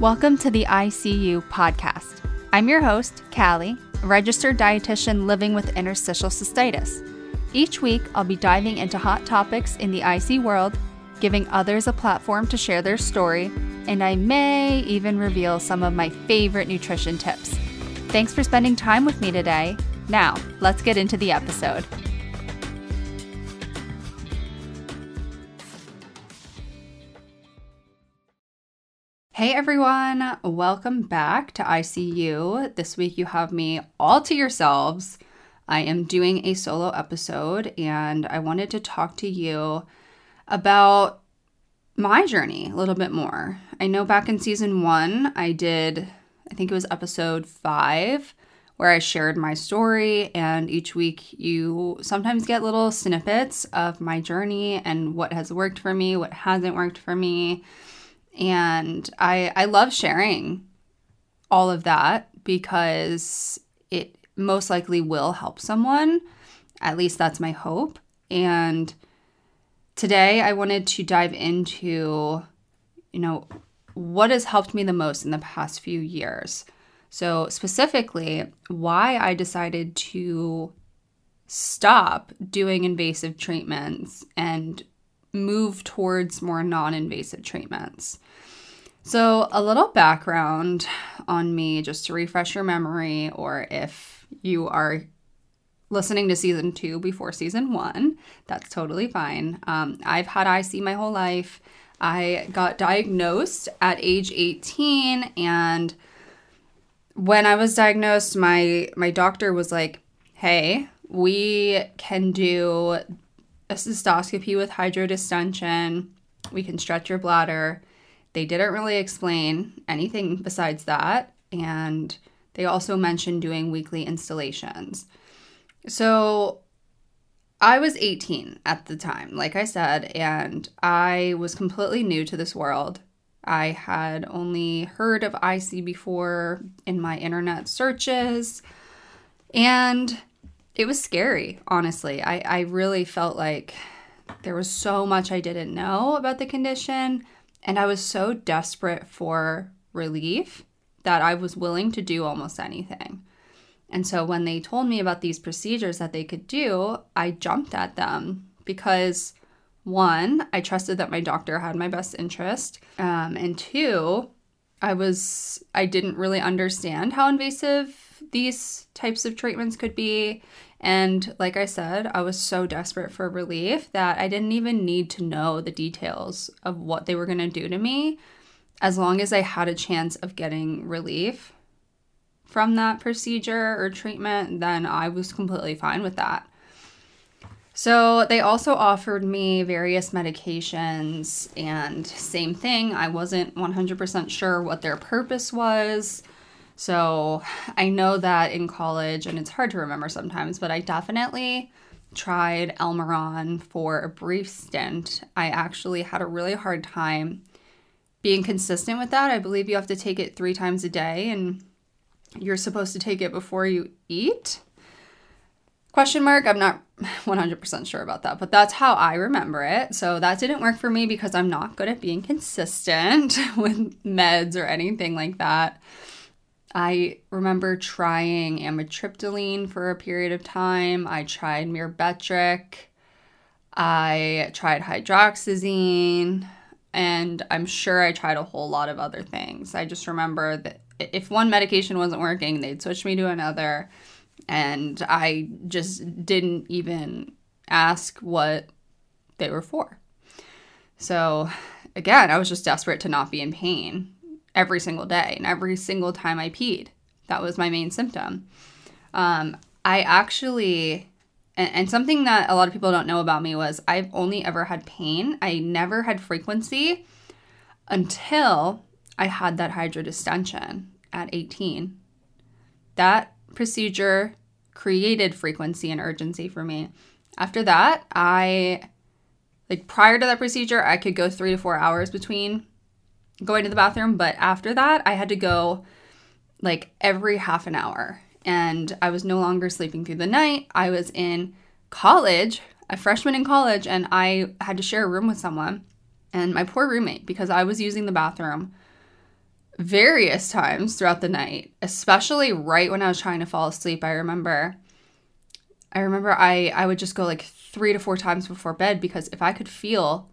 Welcome to the ICU podcast. I'm your host, Callie, registered dietitian living with interstitial cystitis. Each week, I'll be diving into hot topics in the IC world, giving others a platform to share their story, and I may even reveal some of my favorite nutrition tips. Thanks for spending time with me today. Now, let's get into the episode. Hey everyone, welcome back to ICU. This week you have me all to yourselves. I am doing a solo episode and I wanted to talk to you about my journey a little bit more. I know back in season one, I did, I think it was episode five, where I shared my story. And each week, you sometimes get little snippets of my journey and what has worked for me, what hasn't worked for me and I I love sharing all of that because it most likely will help someone. At least that's my hope. And today I wanted to dive into you know what has helped me the most in the past few years. So, specifically, why I decided to stop doing invasive treatments and move towards more non invasive treatments. So, a little background on me just to refresh your memory, or if you are listening to season two before season one, that's totally fine. Um, I've had IC my whole life. I got diagnosed at age 18 and when I was diagnosed my my doctor was like, "Hey, we can do a cystoscopy with hydrodistension. We can stretch your bladder. They didn't really explain anything besides that. And they also mentioned doing weekly instillations. So I was 18 at the time, like I said, and I was completely new to this world. I had only heard of IC before in my internet searches. And it was scary, honestly. I, I really felt like there was so much I didn't know about the condition, and I was so desperate for relief that I was willing to do almost anything. And so when they told me about these procedures that they could do, I jumped at them because one, I trusted that my doctor had my best interest, um, and two, I was I didn't really understand how invasive these types of treatments could be and like I said, I was so desperate for relief that I didn't even need to know the details of what they were going to do to me. As long as I had a chance of getting relief from that procedure or treatment, then I was completely fine with that. So, they also offered me various medications, and same thing, I wasn't 100% sure what their purpose was. So I know that in college, and it's hard to remember sometimes, but I definitely tried Elmiron for a brief stint. I actually had a really hard time being consistent with that. I believe you have to take it three times a day, and you're supposed to take it before you eat. Question mark. I'm not 100% sure about that, but that's how I remember it. So that didn't work for me because I'm not good at being consistent with meds or anything like that. I remember trying amitriptyline for a period of time. I tried Myrbetriq. I tried hydroxyzine. And I'm sure I tried a whole lot of other things. I just remember that if one medication wasn't working, they'd switch me to another. And I just didn't even ask what they were for. So, again, I was just desperate to not be in pain every single day and every single time I peed. That was my main symptom. Um, I actually, and, and something that a lot of people don't know about me was I've only ever had pain. I never had frequency until I had that hydrodistension at 18. That procedure created frequency and urgency for me. After that, I like prior to that procedure, I could go 3 to 4 hours between going to the bathroom, but after that, I had to go like every half an hour. And I was no longer sleeping through the night. I was in college, a freshman in college, and I had to share a room with someone. And my poor roommate, because I was using the bathroom various times throughout the night, especially right when I was trying to fall asleep. I remember I remember I I would just go like 3 to 4 times before bed because if I could feel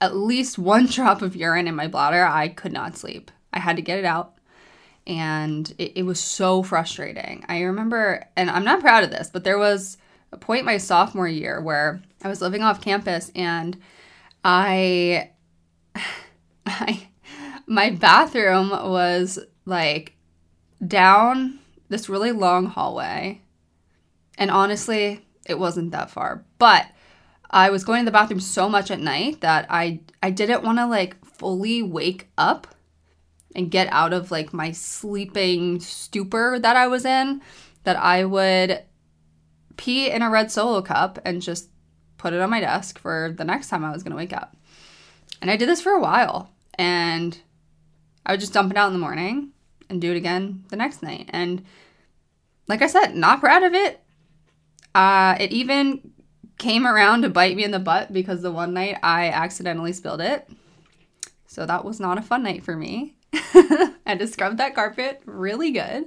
at least one drop of urine in my bladder, I could not sleep. I had to get it out. And it, it was so frustrating. I remember, and I'm not proud of this, but there was a point my sophomore year where I was living off campus and I, I my bathroom was like down this really long hallway. And honestly, it wasn't that far. But I was going to the bathroom so much at night that I I didn't want to like fully wake up and get out of like my sleeping stupor that I was in that I would pee in a red solo cup and just put it on my desk for the next time I was going to wake up. And I did this for a while and I would just dump it out in the morning and do it again the next night. And like I said, not proud of it. Uh, it even came around to bite me in the butt because the one night I accidentally spilled it. So that was not a fun night for me. I had to scrub that carpet really good.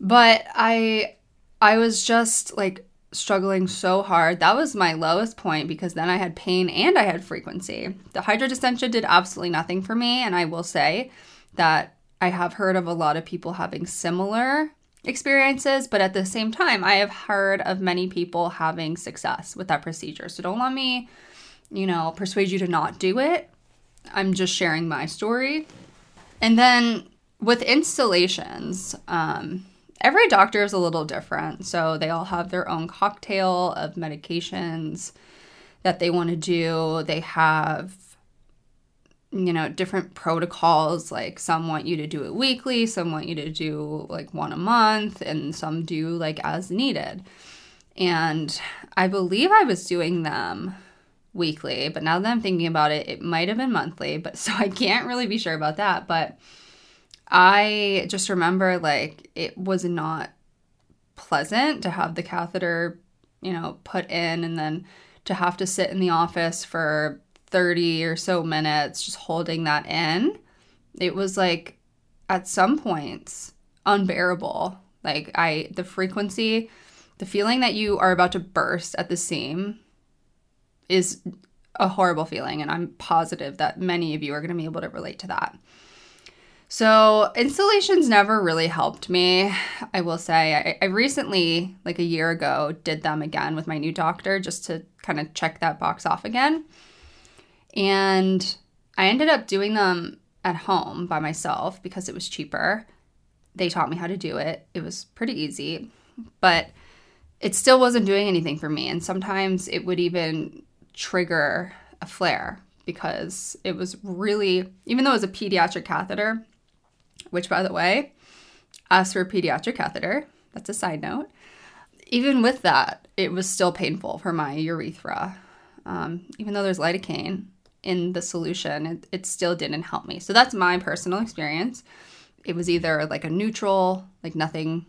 But I I was just like struggling so hard. That was my lowest point because then I had pain and I had frequency. The hydrodistension did absolutely nothing for me and I will say that I have heard of a lot of people having similar experiences, but at the same time, I have heard of many people having success with that procedure. So don't let me, you know, persuade you to not do it. I'm just sharing my story. And then with instillations, um, every doctor is a little different. So they all have their own cocktail of medications that they want to do. They have you know, different protocols. Like some want you to do it weekly, some want you to do like one a month, and some do like as needed. And I believe I was doing them weekly, but now that I'm thinking about it, it might have been monthly, but so I can't really be sure about that. But I just remember like it was not pleasant to have the catheter, you know, put in and then to have to sit in the office for 30 or so minutes just holding that in, it was like at some points unbearable. Like I the frequency, the feeling that you are about to burst at the seam is a horrible feeling and I'm positive that many of you are going to be able to relate to that. So, instillations never really helped me. I will say, I, I, recently, like a year ago, did them again with my new doctor just to kind of check that box off again. And I ended up doing them at home by myself because it was cheaper. They taught me how to do it. It was pretty easy, but it still wasn't doing anything for me. And sometimes it would even trigger a flare because it was really, even though it was a pediatric catheter, which by the way, as for a pediatric catheter, that's a side note, even with that, it was still painful for my urethra. Um, even though there's lidocaine, in the solution, it, it still didn't help me. So that's my personal experience. It was either like a neutral, like nothing,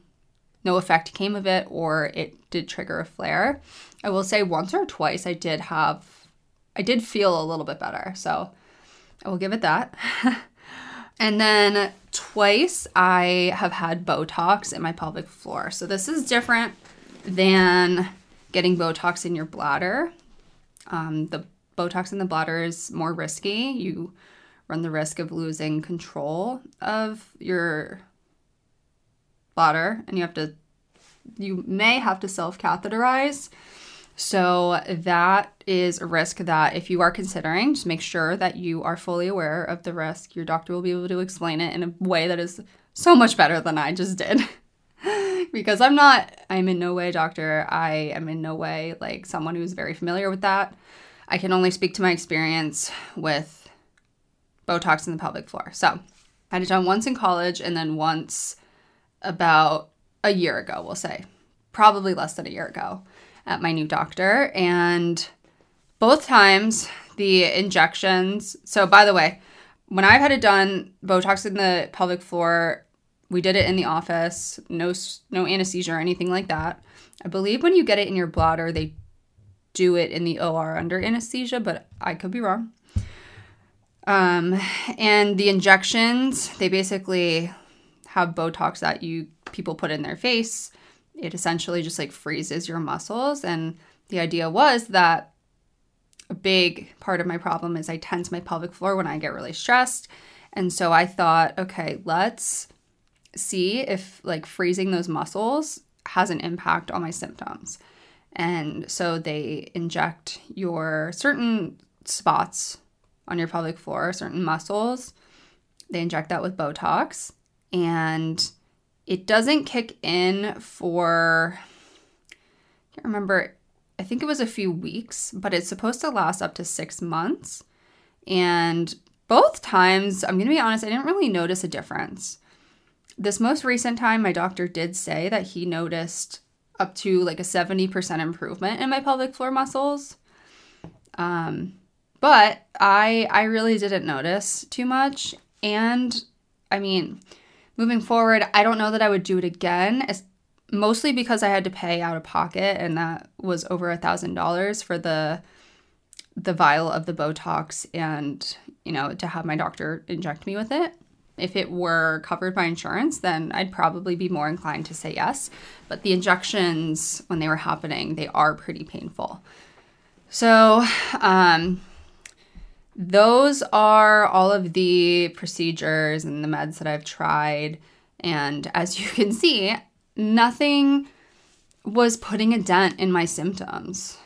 no effect came of it, or it did trigger a flare. I will say once or twice I did have, I did feel a little bit better. So I will give it that. and then twice I have had Botox in my pelvic floor. So this is different than getting Botox in your bladder. Um, the Botox in the bladder is more risky. You run the risk of losing control of your bladder, and you have to, you may have to self catheterize. So, that is a risk that if you are considering, just make sure that you are fully aware of the risk. Your doctor will be able to explain it in a way that is so much better than I just did. because I'm not, I'm in no way a doctor. I am in no way like someone who's very familiar with that. I can only speak to my experience with Botox in the pelvic floor. So I had it done once in college and then once about a year ago, we'll say, probably less than a year ago at my new doctor. And both times the injections, so by the way, when I've had it done, Botox in the pelvic floor, we did it in the office, no no anesthesia or anything like that. I believe when you get it in your bladder, they do it in the OR under anesthesia, but I could be wrong. Um, and the injections, they basically have Botox that you people put in their face. It essentially just like freezes your muscles. And the idea was that a big part of my problem is I tense my pelvic floor when I get really stressed. And so I thought, okay, let's see if like freezing those muscles has an impact on my symptoms. And so they inject your certain spots on your pelvic floor, certain muscles. They inject that with Botox and it doesn't kick in for I can't remember I think it was a few weeks, but it's supposed to last up to 6 months. And both times, I'm to be honest, I didn't really notice a difference. This most recent time, my doctor did say that he noticed up to like a 70% improvement in my pelvic floor muscles. Um, but I I really didn't notice too much and I mean, moving forward, I don't know that I would do it again, mostly because I had to pay out of pocket and that was over a thousand dollars for the the vial of the Botox and, you know, to have my doctor inject me with it. If it were covered by insurance, then I'd probably be more inclined to say yes. But the injections, when they were happening, they are pretty painful. So, um, those are all of the procedures and the meds that I've tried. And as you can see, nothing was putting a dent in my symptoms,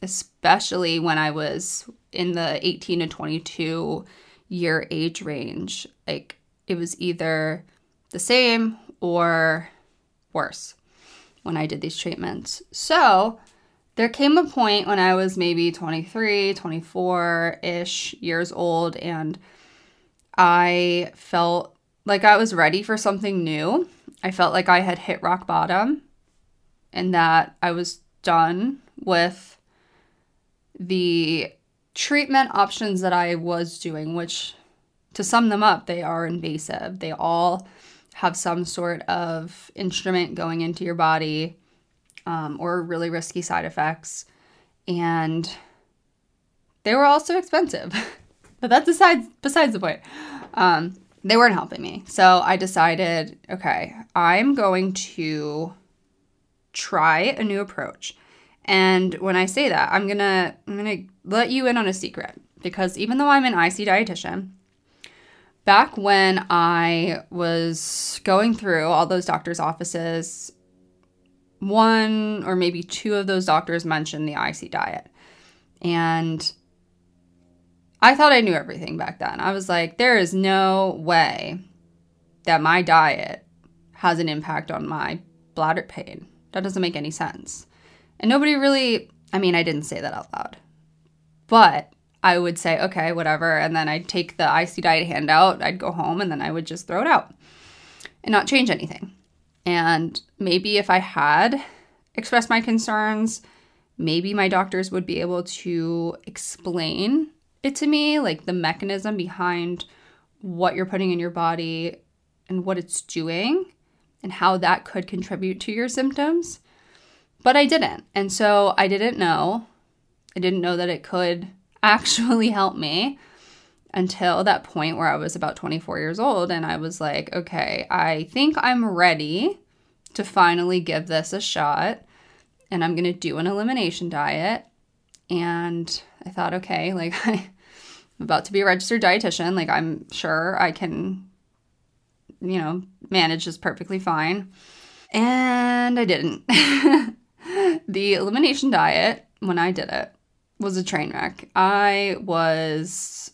especially when I was in the 18 to 22 year age range. Like, it was either the same or worse when I did these treatments. So there came a point when I was maybe 23, 24 ish years old, and I felt like I was ready for something new. I felt like I had hit rock bottom and that I was done with the treatment options that I was doing, which to sum them up, they are invasive. They all have some sort of instrument going into your body um, or really risky side effects. And they were also expensive. but that's besides, besides the point. Um, they weren't helping me. So I decided, okay, I'm going to try a new approach. And when I say that, I'm gonna I'm gonna let you in on a secret because even though I'm an IC dietitian, back when I was going through all those doctors' offices, one or maybe two of those doctors mentioned the IC diet. And I thought I knew everything back then. I was like, there is no way that my diet has an impact on my bladder pain. That doesn't make any sense. And nobody really, I mean, I didn't say that out loud, but I would say, okay, whatever. And then I'd take the IC diet handout, I'd go home, and then I would just throw it out and not change anything. And maybe if I had expressed my concerns, maybe my doctors would be able to explain it to me, like the mechanism behind what you're putting in your body and what it's doing and how that could contribute to your symptoms. But I didn't. And so I didn't know. I didn't know that it could actually help me until that point where I was about 24 years old. And I was like, okay, I think I'm ready to finally give this a shot. And I'm going to do an elimination diet. And I thought, okay, like I'm about to be a registered dietitian. Like I'm sure I can, you know, manage this perfectly fine. And I didn't. the elimination diet, when I did it, was a train wreck. I was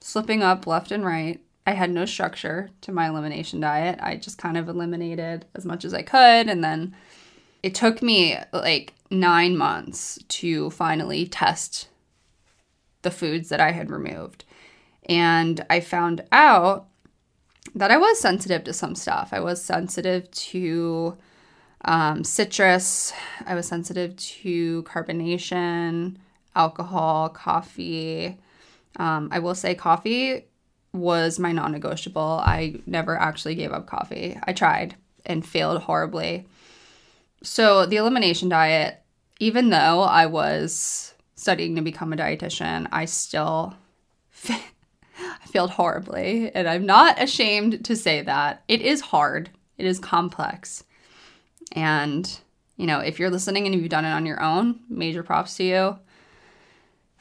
slipping up left and right. I had no structure to my elimination diet. I just kind of eliminated as much as I could. And then it took me like nine months to finally test the foods that I had removed. And I found out that I was sensitive to some stuff. I was sensitive to um, citrus, I was sensitive to carbonation, alcohol, coffee. Um, I will say coffee was my non negotiable. I never actually gave up coffee. I tried and failed horribly. So, the elimination diet, even though I was studying to become a dietitian, I still I failed horribly, and I'm not ashamed to say that. It is hard, it is complex. And, you know, if you're listening and you've done it on your own, major props to you.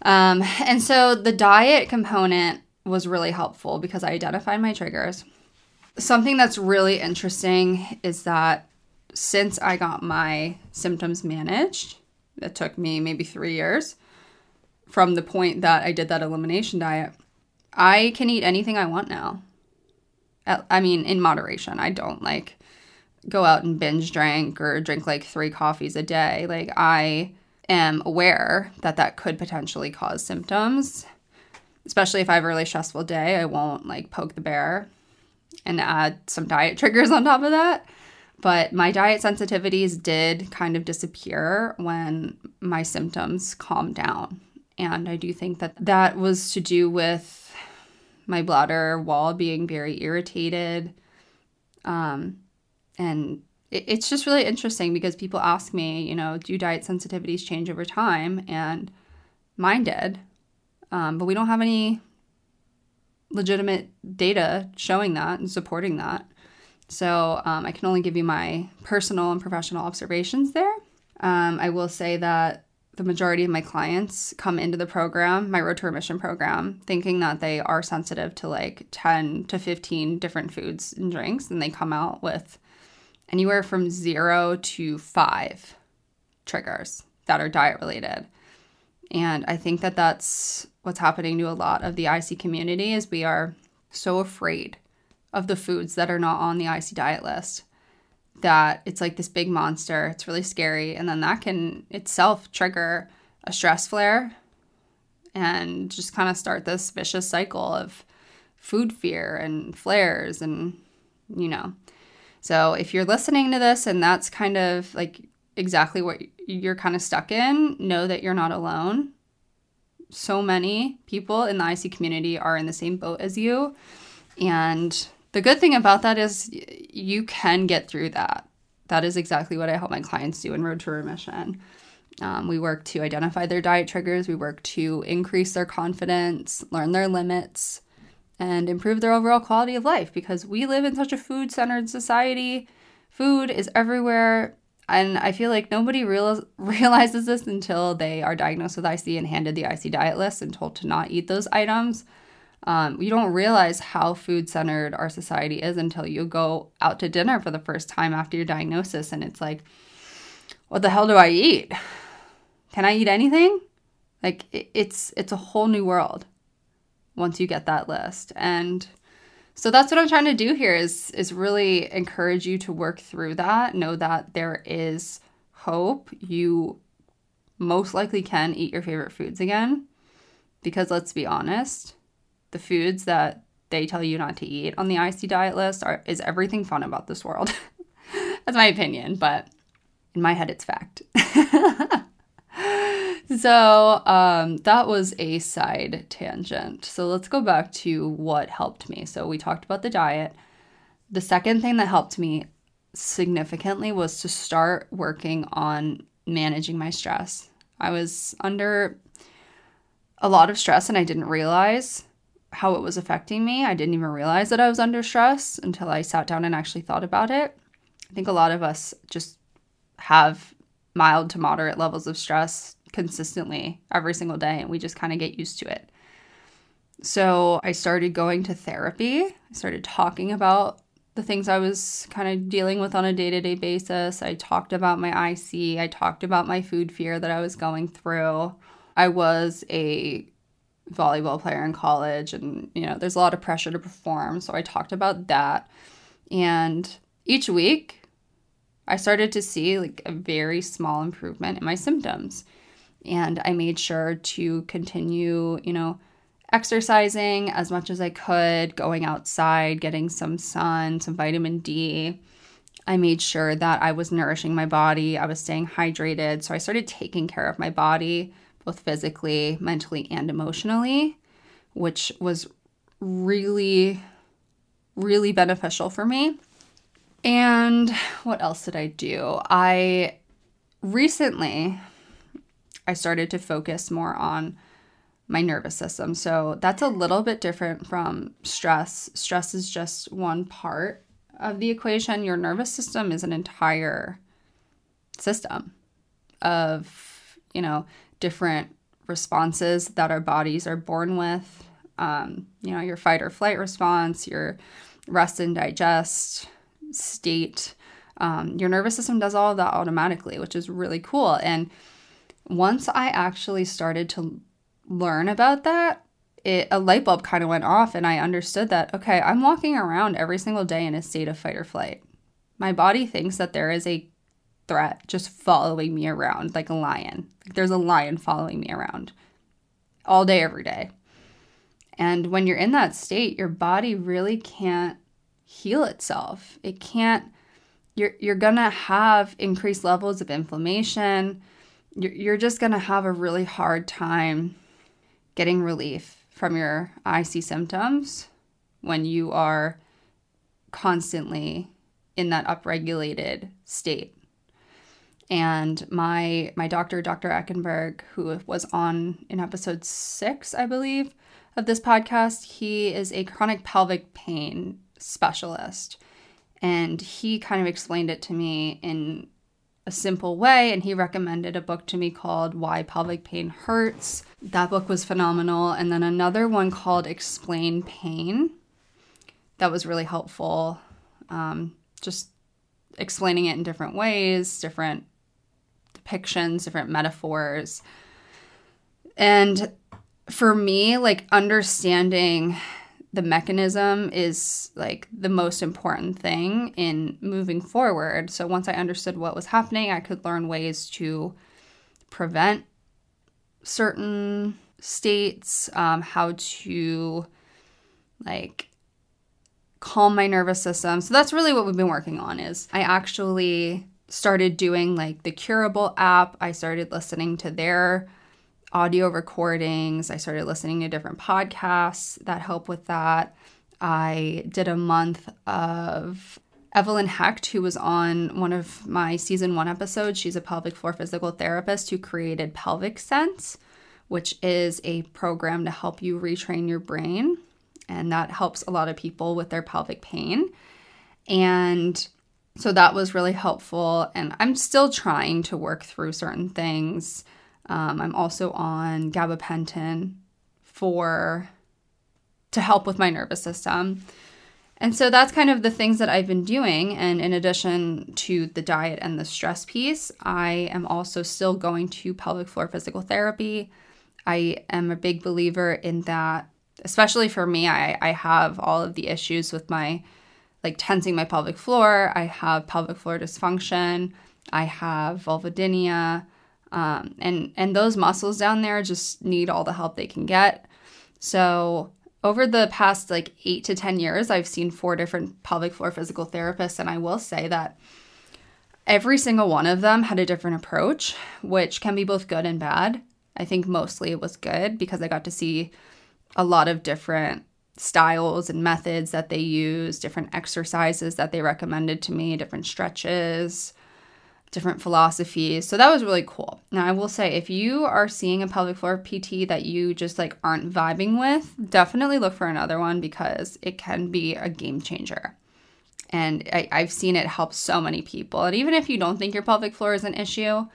Um, and so the diet component was really helpful because I identified my triggers. Something that's really interesting is that since I got my symptoms managed, it took me maybe three years from the point that I did that elimination diet. I can eat anything I want now. I mean, in moderation. I don't like go out and binge drink or drink like three coffees a day. Like, I am aware that that could potentially cause symptoms, especially if I have a really stressful day. I won't like poke the bear and add some diet triggers on top of that. But my diet sensitivities did kind of disappear when my symptoms calmed down. And I do think that that was to do with my bladder wall being very irritated. Um, and it's just really interesting because people ask me, you know, do diet sensitivities change over time? And mine did. Um, but we don't have any legitimate data showing that and supporting that. So um, I can only give you my personal and professional observations there. Um, I will say that the majority of my clients come into the program, my Road to Remission program, thinking that they are sensitive to like 10 to 15 different foods and drinks, and they come out with anywhere from zero to five triggers that are diet related. And I think that that's what's happening to a lot of the IC community is we are so afraid of the foods that are not on the IC diet list that it's like this big monster. It's really scary. And then that can itself trigger a stress flare and just kind of start this vicious cycle of food fear and flares and, you know. So if you're listening to this and that's kind of like exactly what you're kind of stuck in, know that you're not alone. So many people in the IC community are in the same boat as you. And the good thing about that is you can get through that. That is exactly what I help my clients do in Road to Remission. Um, we work to identify their diet triggers, we work to increase their confidence, learn their limits, and improve their overall quality of life because we live in such a food centered society. Food is everywhere. And I feel like nobody real- realizes this until they are diagnosed with IC and handed the IC diet list and told to not eat those items. Um, you don't realize how food centered our society is until you go out to dinner for the first time after your diagnosis and it's like, what the hell do I eat? Can I eat anything? Like it's it's a whole new world once you get that list. And so that's what I'm trying to do here is is really encourage you to work through that, know that there is hope. You most likely can eat your favorite foods again because let's be honest, the foods that they tell you not to eat on the IC diet list are is everything fun about this world. That's my opinion, but in my head it's fact. so um, that was a side tangent. So let's go back to what helped me. So we talked about the diet. The second thing that helped me significantly was to start working on managing my stress. I was under a lot of stress and I didn't realize how it was affecting me. I didn't even realize that I was under stress until I sat down and actually thought about it. I think a lot of us just have mild to moderate levels of stress consistently every single day, and we just kind of get used to it. So I started going to therapy. I started talking about the things I was kind of dealing with on a day to day basis. I talked about my IC, I talked about my food fear that I was going through. I was a volleyball player in college and you know there's a lot of pressure to perform so i talked about that and each week i started to see like a very small improvement in my symptoms and i made sure to continue you know exercising as much as i could going outside getting some sun some vitamin d I made sure that I was nourishing my body, I was staying hydrated. So I started taking care of my body both physically, mentally, and emotionally, which was really, really beneficial for me. And what else did I do? I recently I started to focus more on my nervous system. So that's a little bit different from stress. Stress is just one part of the equation. Your nervous system is an entire system of, you know, different responses that our bodies are born with. Um, you know, your fight or flight response, your rest and digest state. Um, your nervous system does all of that automatically, which is really cool. And once I actually started to learn about that, it, a light bulb kind of went off, and I understood that, okay, I'm walking around every single day in a state of fight or flight. My body thinks that there is a threat just following me around like a lion. Like there's a lion following me around all day, every day. And when you're in that state, your body really can't heal itself. It can't, you're, you're gonna have increased levels of inflammation. You're, just gonna have a really hard time getting relief from your IC symptoms when you are constantly in that upregulated state. And my my doctor, Dr. Eckenberg, who was on in episode six, I believe, of this podcast, he is a chronic pelvic pain specialist. And he kind of explained it to me in a simple way. And he recommended a book to me called Why Pelvic Pain Hurts. That book was phenomenal. And then another one called Explain Pain. That was really helpful. Um, just explaining it in different ways, different depictions, different metaphors. And for me, like understanding the mechanism is like the most important thing in moving forward. So once I understood what was happening, I could learn ways to prevent certain states, um, how to like calm my nervous system. So that's really what we've been working on is I actually started doing like the curable app. I started listening to their audio recordings. I started listening to different podcasts that help with that. I did a month of Evelyn Hecht, who was on one of my season one episodes. She's a pelvic floor physical therapist who created Pelvic Sense, which is a program to help you retrain your brain. And that helps a lot of people with their pelvic pain. And so that was really helpful. And I'm still trying to work through certain things um, I'm also on gabapentin for to help with my nervous system. And so that's kind of the things that I've been doing. And in addition to the diet and the stress piece, I am also still going to pelvic floor physical therapy. I am a big believer in that, especially for me, I, I have all of the issues with my like tensing my pelvic floor. I have pelvic floor dysfunction. I have vulvodynia. Um, and and those muscles down there just need all the help they can get. So over the past like eight to ten years, I've seen four different pelvic floor physical therapists, and I will say that every single one of them had a different approach, which can be both good and bad. I think mostly it was good because I got to see a lot of different styles and methods that they use, different exercises that they recommended to me, different stretches, different philosophies. So that was really cool. Now, I will say if you are seeing a pelvic floor PT that you just like aren't vibing with, definitely look for another one because it can be a game changer. And I, I've seen it help so many people. And even if you don't think your pelvic floor is an issue,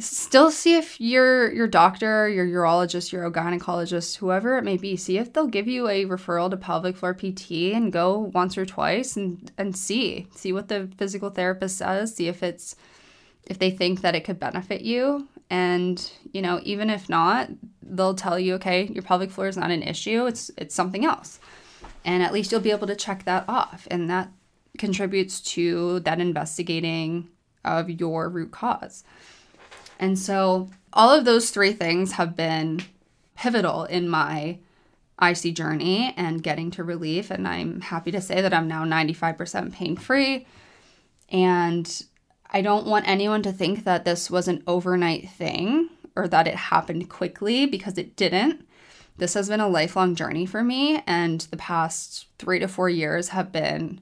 still see if your your doctor, your urologist, your gynecologist, whoever it may be, see if they'll give you a referral to pelvic floor PT and go once or twice and and see see what the physical therapist says, see if it's if they think that it could benefit you. And you know even if not they'll tell you okay your pelvic floor is not an issue it's it's something else. And at least you'll be able to check that off. And that contributes to that investigating of your root cause and so all of those three things have been pivotal in my IC journey and getting to relief. And I'm happy to say that I'm now 95% pain free. And I don't want anyone to think that this was an overnight thing or that it happened quickly because it didn't. This has been a lifelong journey for me, and the past three to four years have been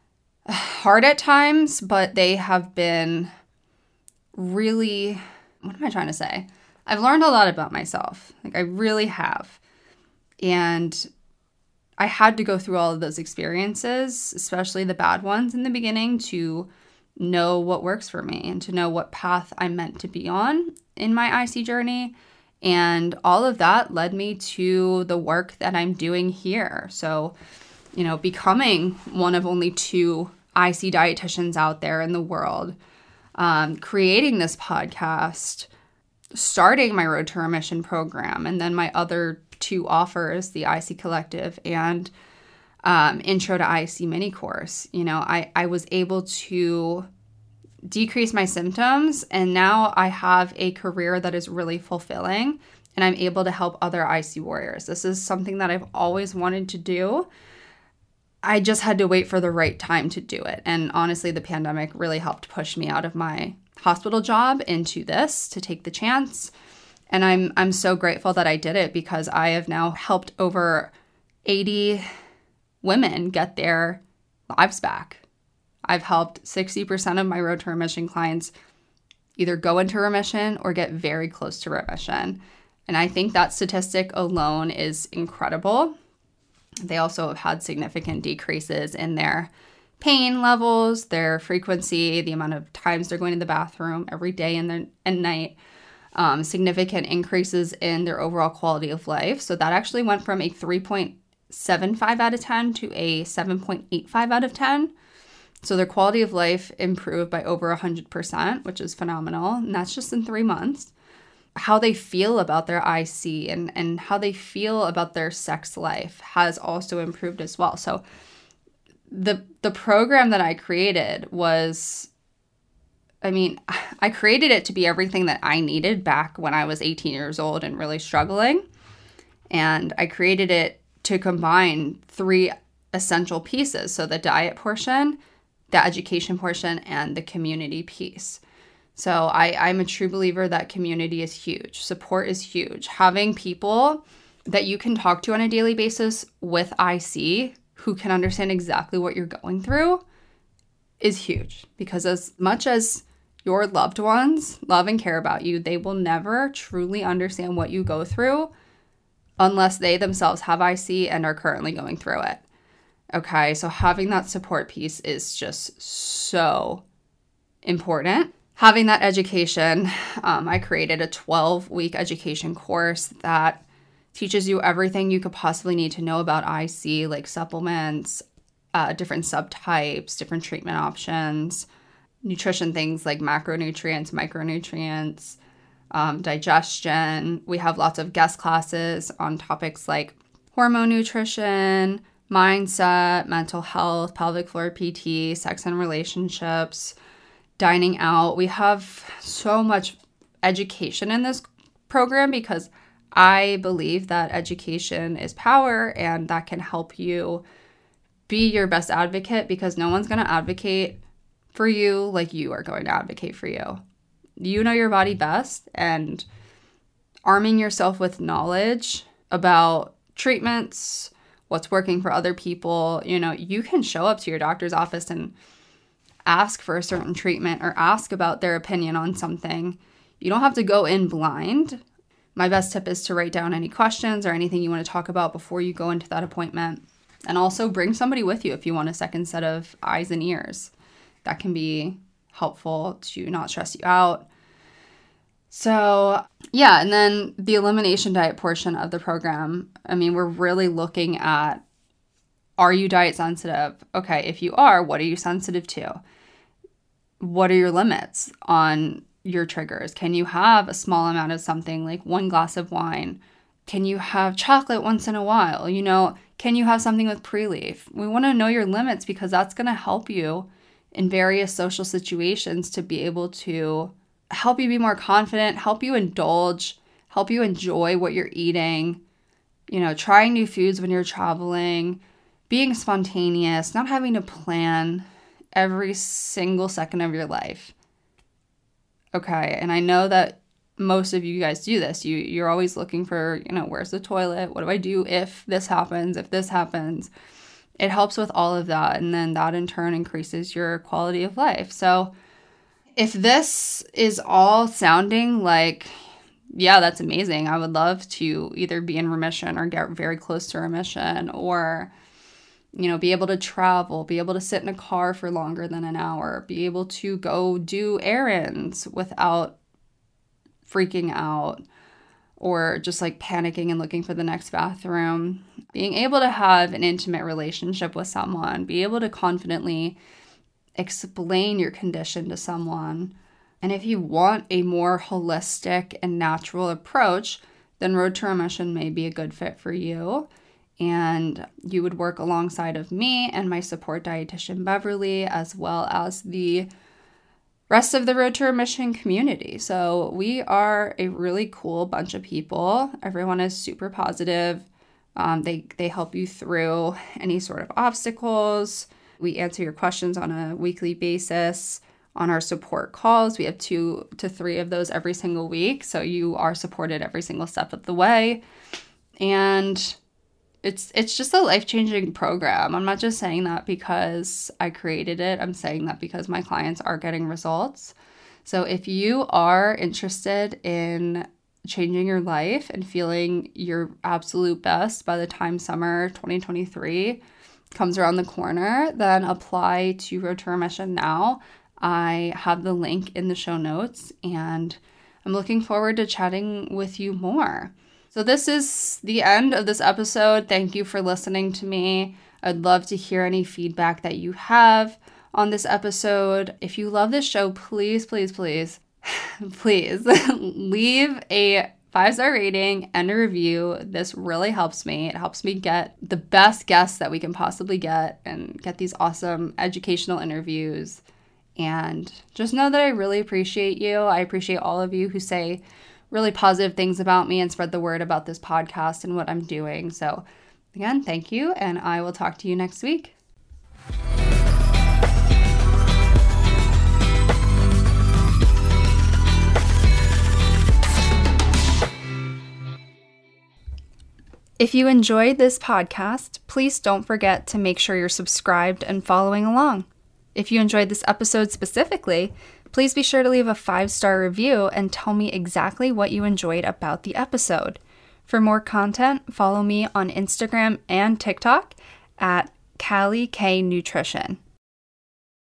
hard at times, but they have been really, what am I trying to say? I've learned a lot about myself. Like I really have. And I had to go through all of those experiences, especially the bad ones in the beginning, to know what works for me and to know what path I'm meant to be on in my IC journey. And all of that led me to the work that I'm doing here. So, you know, becoming one of only two IC dietitians out there in the world, um, creating this podcast, starting my Road to Remission program, and then my other two offers, the IC Collective and um, Intro to IC mini course. You know, I, I was able to decrease my symptoms, and now I have a career that is really fulfilling, and I'm able to help other IC warriors. This is something that I've always wanted to do. I just had to wait for the right time to do it. And honestly, the pandemic really helped push me out of my hospital job into this to take the chance. And I'm I'm so grateful that I did it because I have now helped over 80 women get their lives back. I've helped 60% of my road to remission clients either go into remission or get very close to remission. And I think that statistic alone is incredible. They also have had significant decreases in their pain levels, their frequency, the amount of times they're going to the bathroom every day and, their, and night, um, significant increases in their overall quality of life. So that actually went from a 3.75 out of 10 to a 7.85 out of 10. So their quality of life improved by over 100%, which is phenomenal. And that's just in three months. How they feel about their IC and, and how they feel about their sex life has also improved as well. So the the program that I created was I mean, I created it to be everything that I needed back when I was 18 years old and really struggling. And I created it to combine three essential pieces. So the diet portion, the education portion, and the community piece. So I, I'm a true believer that community is huge. Support is huge. Having people that you can talk to on a daily basis with IC who can understand exactly what you're going through is huge because as much as your loved ones love and care about you, they will never truly understand what you go through unless they themselves have IC and are currently going through it. Okay, so having that support piece is just so important. Having that education, um, I created a 12 week education course that teaches you everything you could possibly need to know about IC, like supplements, uh, different subtypes, different treatment options, nutrition things like macronutrients, micronutrients, um, digestion. We have lots of guest classes on topics like hormone nutrition, mindset, mental health, pelvic floor PT, sex and relationships, dining out. We have so much education in this program because I believe that education is power and that can help you be your best advocate because no one's going to advocate for you like you are going to advocate for you. You know your body best and arming yourself with knowledge about treatments, what's working for other people, you know, you can show up to your doctor's office and ask for a certain treatment or ask about their opinion on something. You don't have to go in blind my best tip is to write down any questions or anything you want to talk about before you go into that appointment. And also bring somebody with you if you want a second set of eyes and ears. That can be helpful to not stress you out. So, yeah, and then the elimination diet portion of the program, I mean, we're really looking at are you diet sensitive? Okay, if you are, what are you sensitive to? What are your limits on your triggers? Can you have a small amount of something like one glass of wine? Can you have chocolate once in a while? You know, can you have something with Prelief? We want to know your limits because that's going to help you in various social situations to be able to help you be more confident, help you indulge, help you enjoy what you're eating, you know, trying new foods when you're traveling, being spontaneous, not having to plan every single second of your life. Okay. And I know that most of you guys do this. You you're always looking for, you know, where's the toilet? What do I do if this happens? If this happens? It helps with all of that and then that in turn increases your quality of life. So if this is all sounding like yeah, that's amazing. I would love to either be in remission or get very close to remission or you know, be able to travel, be able to sit in a car for longer than an hour, be able to go do errands without freaking out or just like panicking and looking for the next bathroom. Being able to have an intimate relationship with someone, be able to confidently explain your condition to someone. And if you want a more holistic and natural approach, then Road to Remission may be a good fit for you and you would work alongside of me and my support dietitian Beverly as well as the rest of the Road to Remission community. So we are a really cool bunch of people. Everyone is super positive. Um, they they help you through any sort of obstacles. We answer your questions on a weekly basis on our support calls. We have two to three of those every single week. So you are supported every single step of the way. And it's it's just a life-changing program. I'm not just saying that because I created it. I'm saying that because my clients are getting results. So if you are interested in changing your life and feeling your absolute best by the time summer 2023 comes around the corner, then apply to Road to Remission now. I have the link in the show notes and I'm looking forward to chatting with you more. So, this is the end of this episode. Thank you for listening to me. I'd love to hear any feedback that you have on this episode. If you love this show, please, please, please, please leave a five star rating and a review. This really helps me. It helps me get the best guests that we can possibly get and get these awesome educational interviews. And just know that I really appreciate you. I appreciate all of you who say really positive things about me and spread the word about this podcast and what I'm doing. So, again, thank you, and I will talk to you next week. If you enjoyed this podcast, please don't forget to make sure you're subscribed and following along. If you enjoyed this episode specifically, Please be sure to leave a five star review and tell me exactly what you enjoyed about the episode. For more content, follow me on Instagram and TikTok at Callie K Nutrition.